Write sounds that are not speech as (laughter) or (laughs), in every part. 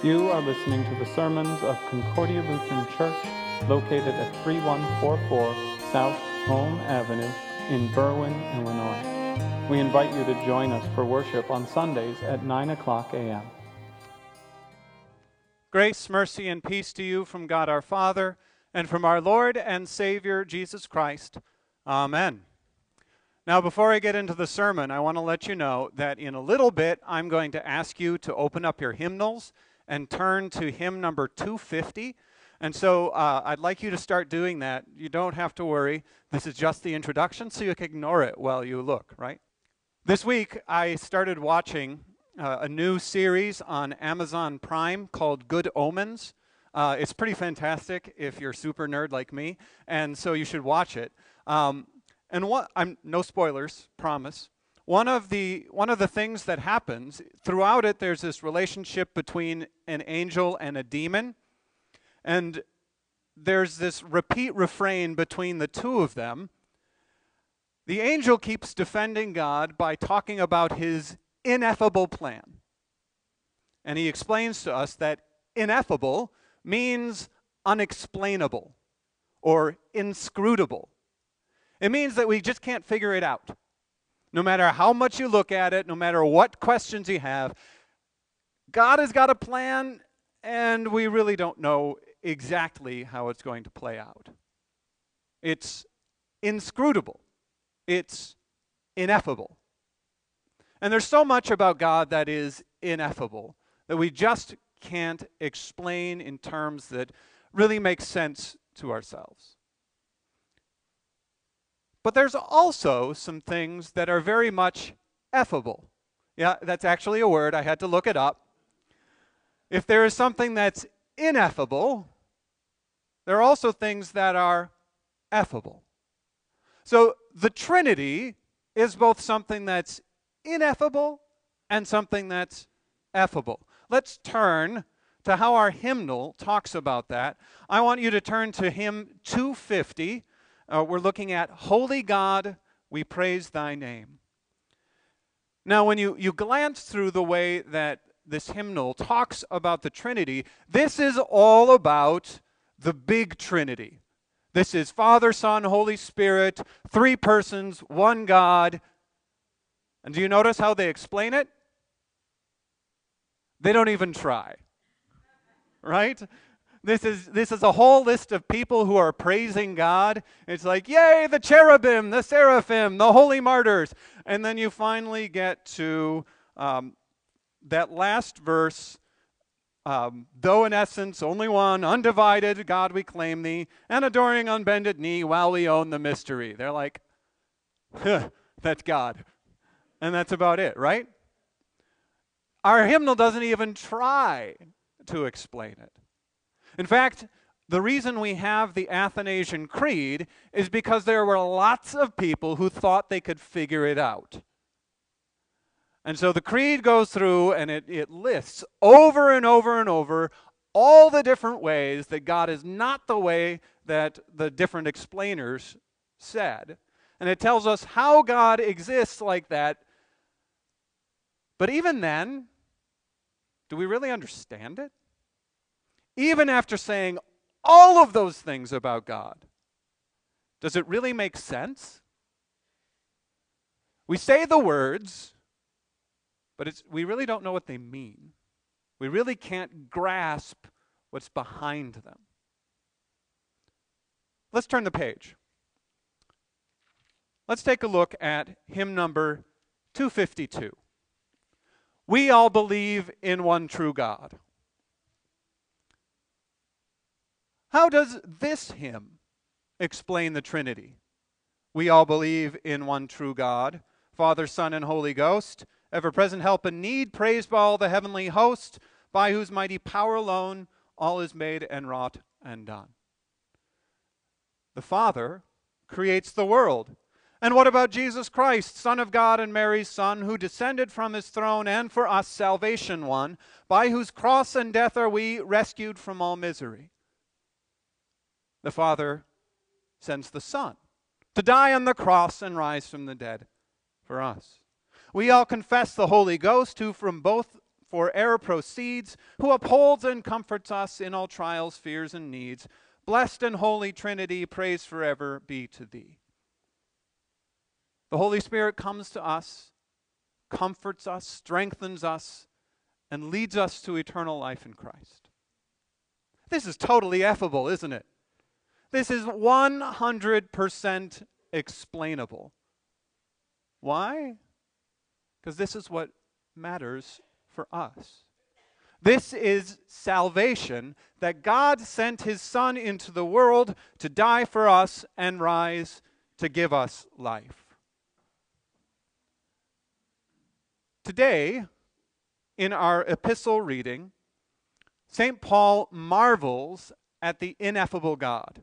You are listening to the sermons of Concordia Lutheran Church, located at 3144 South Home Avenue in Berwyn, Illinois. We invite you to join us for worship on Sundays at 9 o'clock a.m. Grace, mercy, and peace to you from God our Father and from our Lord and Savior Jesus Christ. Amen. Now, before I get into the sermon, I want to let you know that in a little bit I'm going to ask you to open up your hymnals and turn to hymn number 250. And so uh, I'd like you to start doing that. You don't have to worry. This is just the introduction, so you can ignore it while you look, right? This week, I started watching uh, a new series on Amazon Prime called Good Omens. Uh, it's pretty fantastic if you're super nerd like me, and so you should watch it. Um, and what I'm no spoilers, promise one of the one of the things that happens throughout it there's this relationship between an angel and a demon. And there's this repeat refrain between the two of them. The angel keeps defending god by talking about his ineffable plan. And he explains to us that ineffable means unexplainable or inscrutable. It means that we just can't figure it out no matter how much you look at it, no matter what questions you have, God has got a plan, and we really don't know exactly how it's going to play out. It's inscrutable, it's ineffable. And there's so much about God that is ineffable that we just can't explain in terms that really make sense to ourselves. But there's also some things that are very much effable. Yeah, that's actually a word. I had to look it up. If there is something that's ineffable, there are also things that are effable. So the Trinity is both something that's ineffable and something that's effable. Let's turn to how our hymnal talks about that. I want you to turn to hymn 250 uh, we're looking at Holy God, we praise thy name. Now, when you, you glance through the way that this hymnal talks about the Trinity, this is all about the big Trinity. This is Father, Son, Holy Spirit, three persons, one God. And do you notice how they explain it? They don't even try. Right? This is, this is a whole list of people who are praising God. It's like, yay, the cherubim, the seraphim, the holy martyrs. And then you finally get to um, that last verse. Um, though in essence only one, undivided, God we claim thee, and adoring unbended knee while we own the mystery. They're like, huh, that's God. And that's about it, right? Our hymnal doesn't even try to explain it. In fact, the reason we have the Athanasian Creed is because there were lots of people who thought they could figure it out. And so the creed goes through and it, it lists over and over and over all the different ways that God is not the way that the different explainers said. And it tells us how God exists like that. But even then, do we really understand it? Even after saying all of those things about God, does it really make sense? We say the words, but we really don't know what they mean. We really can't grasp what's behind them. Let's turn the page. Let's take a look at hymn number 252. We all believe in one true God. How does this hymn explain the Trinity? We all believe in one true God, Father, Son, and Holy Ghost, ever present help in need, praised by all the heavenly host, by whose mighty power alone all is made and wrought and done. The Father creates the world. And what about Jesus Christ, Son of God and Mary's Son, who descended from his throne and for us salvation won, by whose cross and death are we rescued from all misery? The Father sends the Son to die on the cross and rise from the dead for us. We all confess the Holy Ghost, who from both for error proceeds, who upholds and comforts us in all trials, fears, and needs. Blessed and holy Trinity, praise forever be to thee. The Holy Spirit comes to us, comforts us, strengthens us, and leads us to eternal life in Christ. This is totally effable, isn't it? This is 100% explainable. Why? Because this is what matters for us. This is salvation that God sent his Son into the world to die for us and rise to give us life. Today, in our epistle reading, St. Paul marvels at the ineffable God.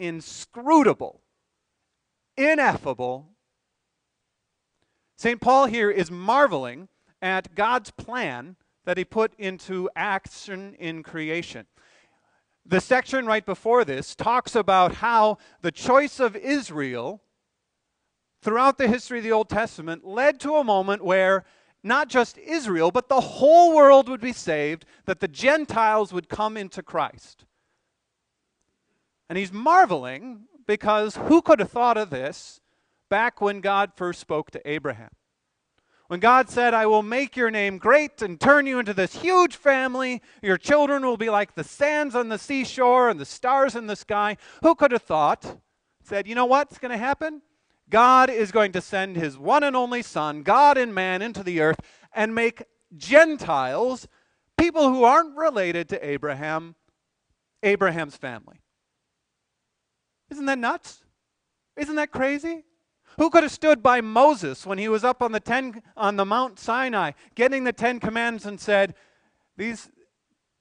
inscrutable, ineffable. St. Paul here is marveling at God's plan that he put into action in creation. The section right before this talks about how the choice of Israel throughout the history of the Old Testament led to a moment where not just Israel, but the whole world would be saved, that the Gentiles would come into Christ. And he's marveling because who could have thought of this back when God first spoke to Abraham? When God said, I will make your name great and turn you into this huge family, your children will be like the sands on the seashore and the stars in the sky. Who could have thought? Said, you know what's going to happen? God is going to send his one and only Son, God and man, into the earth and make Gentiles, people who aren't related to Abraham, Abraham's family. Isn't that nuts? Isn't that crazy? Who could have stood by Moses when he was up on the ten on the Mount Sinai getting the Ten Commandments and said, These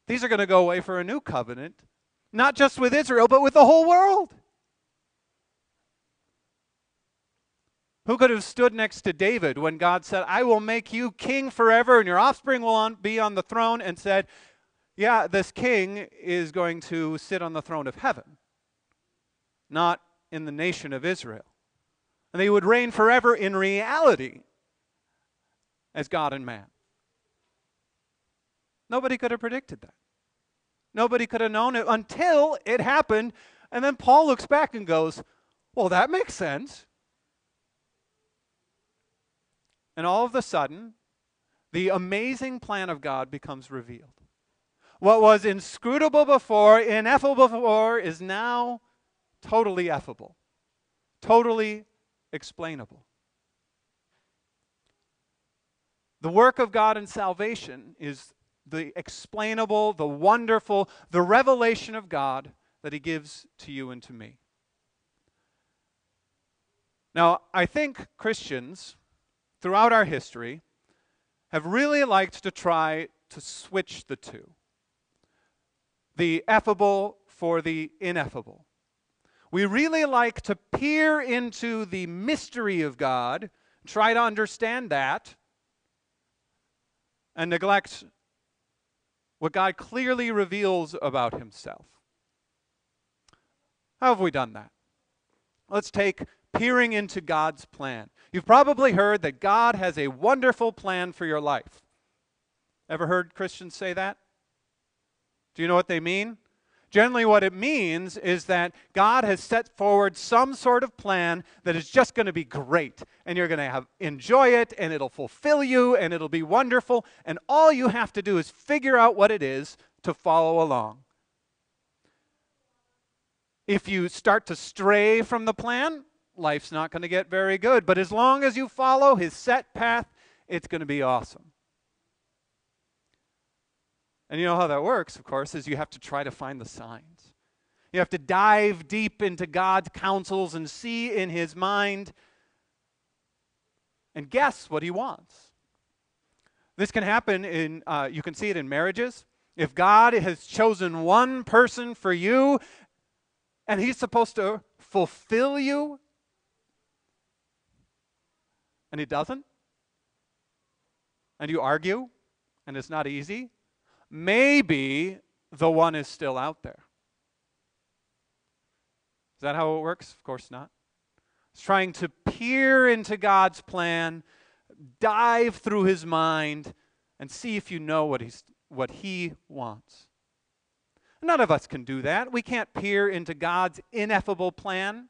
these are going to go away for a new covenant, not just with Israel, but with the whole world. Who could have stood next to David when God said, I will make you king forever and your offspring will on, be on the throne, and said, Yeah, this king is going to sit on the throne of heaven, not in the nation of Israel. And they would reign forever in reality as God and man. Nobody could have predicted that. Nobody could have known it until it happened. And then Paul looks back and goes, Well, that makes sense. And all of a sudden, the amazing plan of God becomes revealed. What was inscrutable before, ineffable before, is now totally effable, totally explainable. The work of God in salvation is the explainable, the wonderful, the revelation of God that He gives to you and to me. Now, I think Christians throughout our history have really liked to try to switch the two the effable for the ineffable. We really like to peer into the mystery of God, try to understand that, and neglect what God clearly reveals about himself. How have we done that? Let's take peering into God's plan. You've probably heard that God has a wonderful plan for your life. Ever heard Christians say that? Do you know what they mean? Generally, what it means is that God has set forward some sort of plan that is just going to be great, and you're going to have enjoy it, and it'll fulfill you, and it'll be wonderful, and all you have to do is figure out what it is to follow along. If you start to stray from the plan, life's not going to get very good. But as long as you follow his set path, it's going to be awesome. And you know how that works, of course, is you have to try to find the signs. You have to dive deep into God's counsels and see in his mind and guess what he wants. This can happen in, uh, you can see it in marriages. If God has chosen one person for you and he's supposed to fulfill you, and he doesn't, and you argue, and it's not easy, maybe the one is still out there. Is that how it works? Of course not. It's trying to peer into God's plan, dive through his mind, and see if you know what, he's, what he wants. None of us can do that. We can't peer into God's ineffable plan.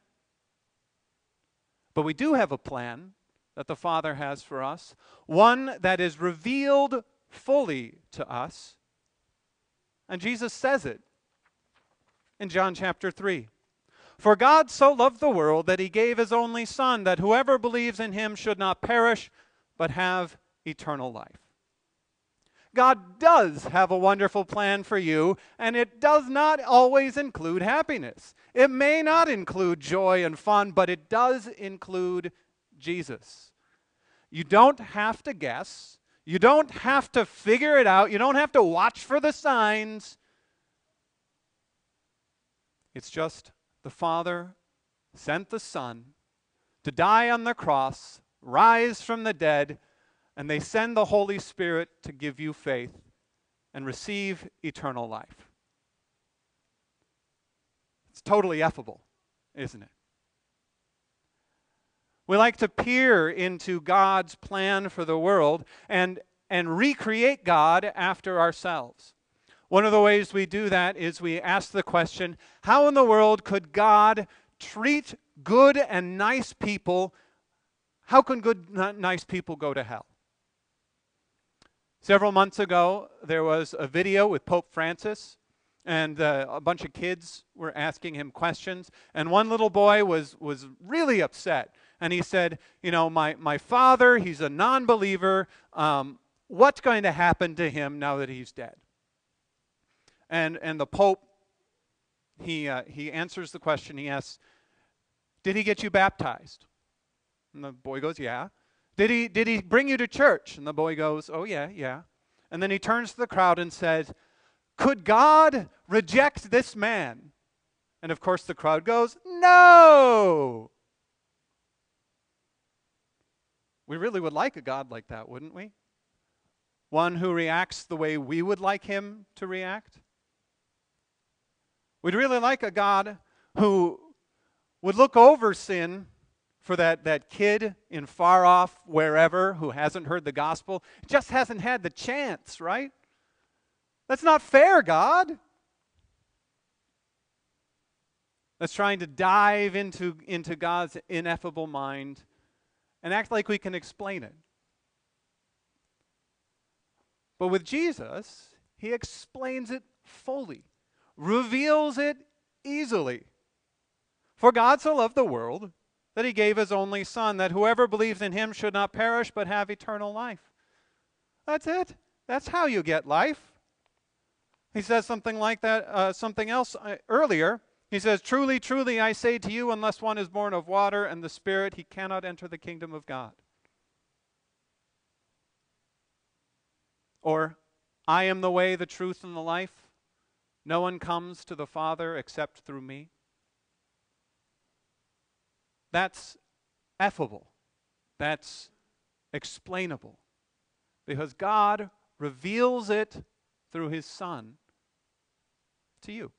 But we do have a plan that the Father has for us, one that is revealed fully to us. And Jesus says it in John chapter 3. For God so loved the world that he gave his only Son, that whoever believes in him should not perish, but have eternal life. God does have a wonderful plan for you, and it does not always include happiness. It may not include joy and fun, but it does include Jesus. You don't have to guess, you don't have to figure it out, you don't have to watch for the signs. It's just the Father sent the Son to die on the cross, rise from the dead, and they send the Holy Spirit to give you faith and receive eternal life. It's totally effable, isn't it? We like to peer into God's plan for the world and, and recreate God after ourselves. One of the ways we do that is we ask the question how in the world could God treat good and nice people? How can good, nice people go to hell? Several months ago, there was a video with Pope Francis, and uh, a bunch of kids were asking him questions. And one little boy was, was really upset. And he said, You know, my, my father, he's a non believer. Um, what's going to happen to him now that he's dead? And, and the Pope, he, uh, he answers the question. He asks, Did he get you baptized? And the boy goes, Yeah. Did he, did he bring you to church? And the boy goes, Oh, yeah, yeah. And then he turns to the crowd and says, Could God reject this man? And of course, the crowd goes, No. We really would like a God like that, wouldn't we? One who reacts the way we would like him to react. We'd really like a God who would look over sin for that, that kid in far off wherever who hasn't heard the gospel, just hasn't had the chance, right? That's not fair, God. That's trying to dive into, into God's ineffable mind and act like we can explain it. But with Jesus, he explains it fully reveals it easily. For God so loved the world that he gave his only Son, that whoever believes in him should not perish but have eternal life. That's it. That's how you get life. He says something like that, uh, something else uh, earlier. He says, Truly, truly, I say to you, unless one is born of water and the Spirit, he cannot enter the kingdom of God. Or, I am the way, the truth, and the life. No one comes to the Father except through me. That's effable. That's explainable. Because God reveals it through his Son to you.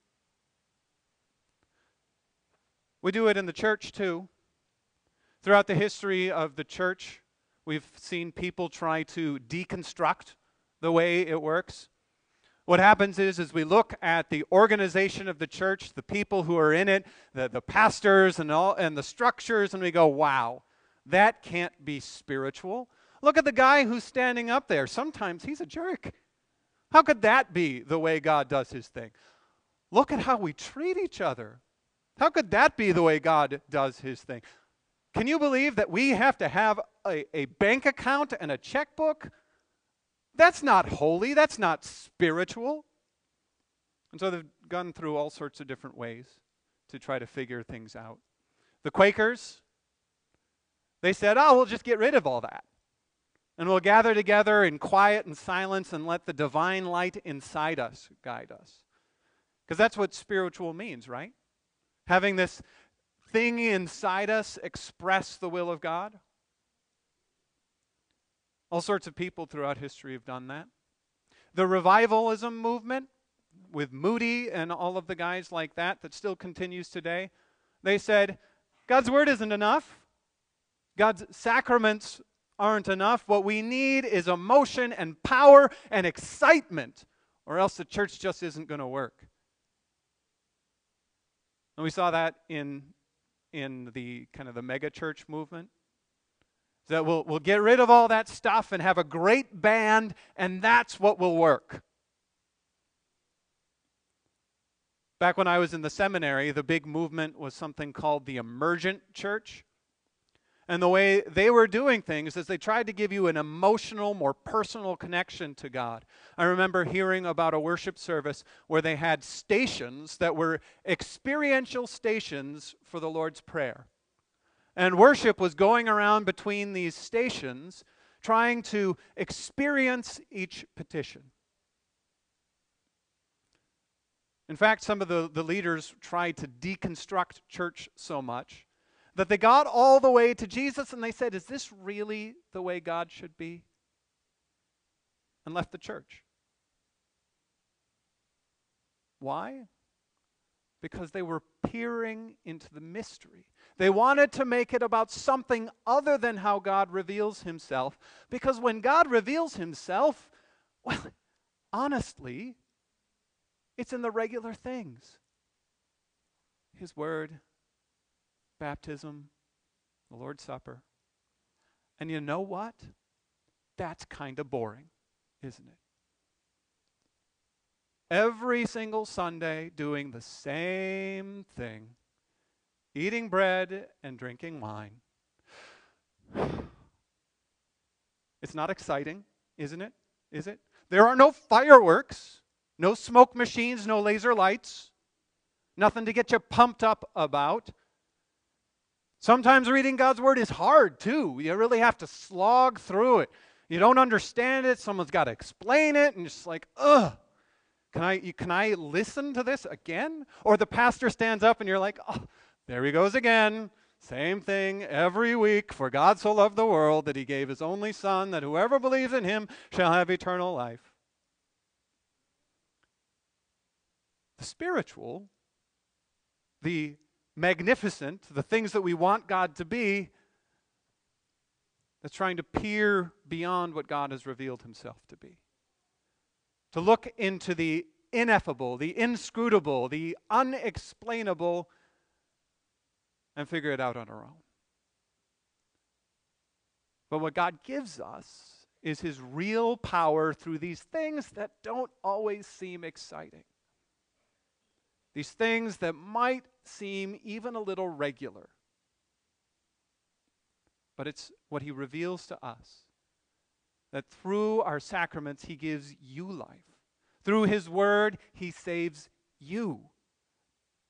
We do it in the church too. Throughout the history of the church, we've seen people try to deconstruct the way it works. What happens is, as we look at the organization of the church, the people who are in it, the, the pastors and all and the structures, and we go, wow, that can't be spiritual. Look at the guy who's standing up there. Sometimes he's a jerk. How could that be the way God does his thing? Look at how we treat each other. How could that be the way God does his thing? Can you believe that we have to have a, a bank account and a checkbook? That's not holy. That's not spiritual. And so they've gone through all sorts of different ways to try to figure things out. The Quakers, they said, oh, we'll just get rid of all that. And we'll gather together in quiet and silence and let the divine light inside us guide us. Because that's what spiritual means, right? Having this thing inside us express the will of God. All sorts of people throughout history have done that. The revivalism movement, with Moody and all of the guys like that, that still continues today, they said, God's word isn't enough. God's sacraments aren't enough. What we need is emotion and power and excitement, or else the church just isn't going to work. And we saw that in, in the kind of the mega church movement. That we'll, we'll get rid of all that stuff and have a great band, and that's what will work. Back when I was in the seminary, the big movement was something called the emergent church. And the way they were doing things is they tried to give you an emotional, more personal connection to God. I remember hearing about a worship service where they had stations that were experiential stations for the Lord's Prayer. And worship was going around between these stations trying to experience each petition. In fact, some of the, the leaders tried to deconstruct church so much that they got all the way to Jesus and they said, Is this really the way God should be? And left the church. Why? Because they were peering into the mystery. They wanted to make it about something other than how God reveals himself. Because when God reveals himself, (laughs) well, honestly, it's in the regular things His Word, baptism, the Lord's Supper. And you know what? That's kind of boring, isn't it? Every single Sunday, doing the same thing eating bread and drinking wine. (sighs) It's not exciting, isn't it? Is it? There are no fireworks. No smoke machines, no laser lights, nothing to get you pumped up about. Sometimes reading God's Word is hard too. You really have to slog through it. You don't understand it, someone's got to explain it, and it's like, ugh. Can I, can I listen to this again? Or the pastor stands up and you're like, oh, there he goes again. Same thing every week. For God so loved the world that he gave his only Son, that whoever believes in him shall have eternal life. The spiritual, the magnificent, the things that we want God to be, that's trying to peer beyond what God has revealed himself to be. To look into the ineffable, the inscrutable, the unexplainable, and figure it out on our own. But what God gives us is his real power through these things that don't always seem exciting. These things that might seem even a little regular. But it's what he reveals to us that through our sacraments, he gives you life. Through his word, he saves you.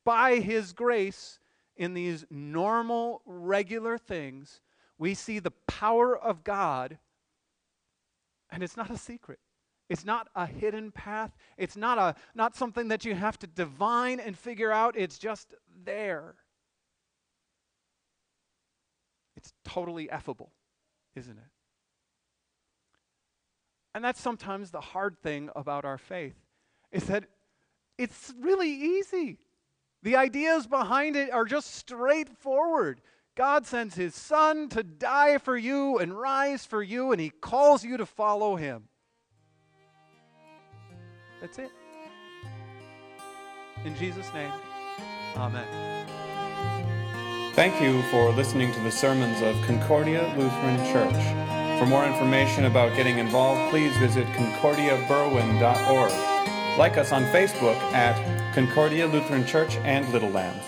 By his grace, in these normal, regular things, we see the power of God, and it's not a secret. It's not a hidden path. It's not, a, not something that you have to divine and figure out. It's just there. It's totally effable, isn't it? And that's sometimes the hard thing about our faith is that it's really easy. The ideas behind it are just straightforward. God sends his son to die for you and rise for you, and he calls you to follow him. That's it. In Jesus' name, Amen. Thank you for listening to the sermons of Concordia Lutheran Church. For more information about getting involved, please visit concordiaberwyn.org. Like us on Facebook at Concordia Lutheran Church and Little Lambs.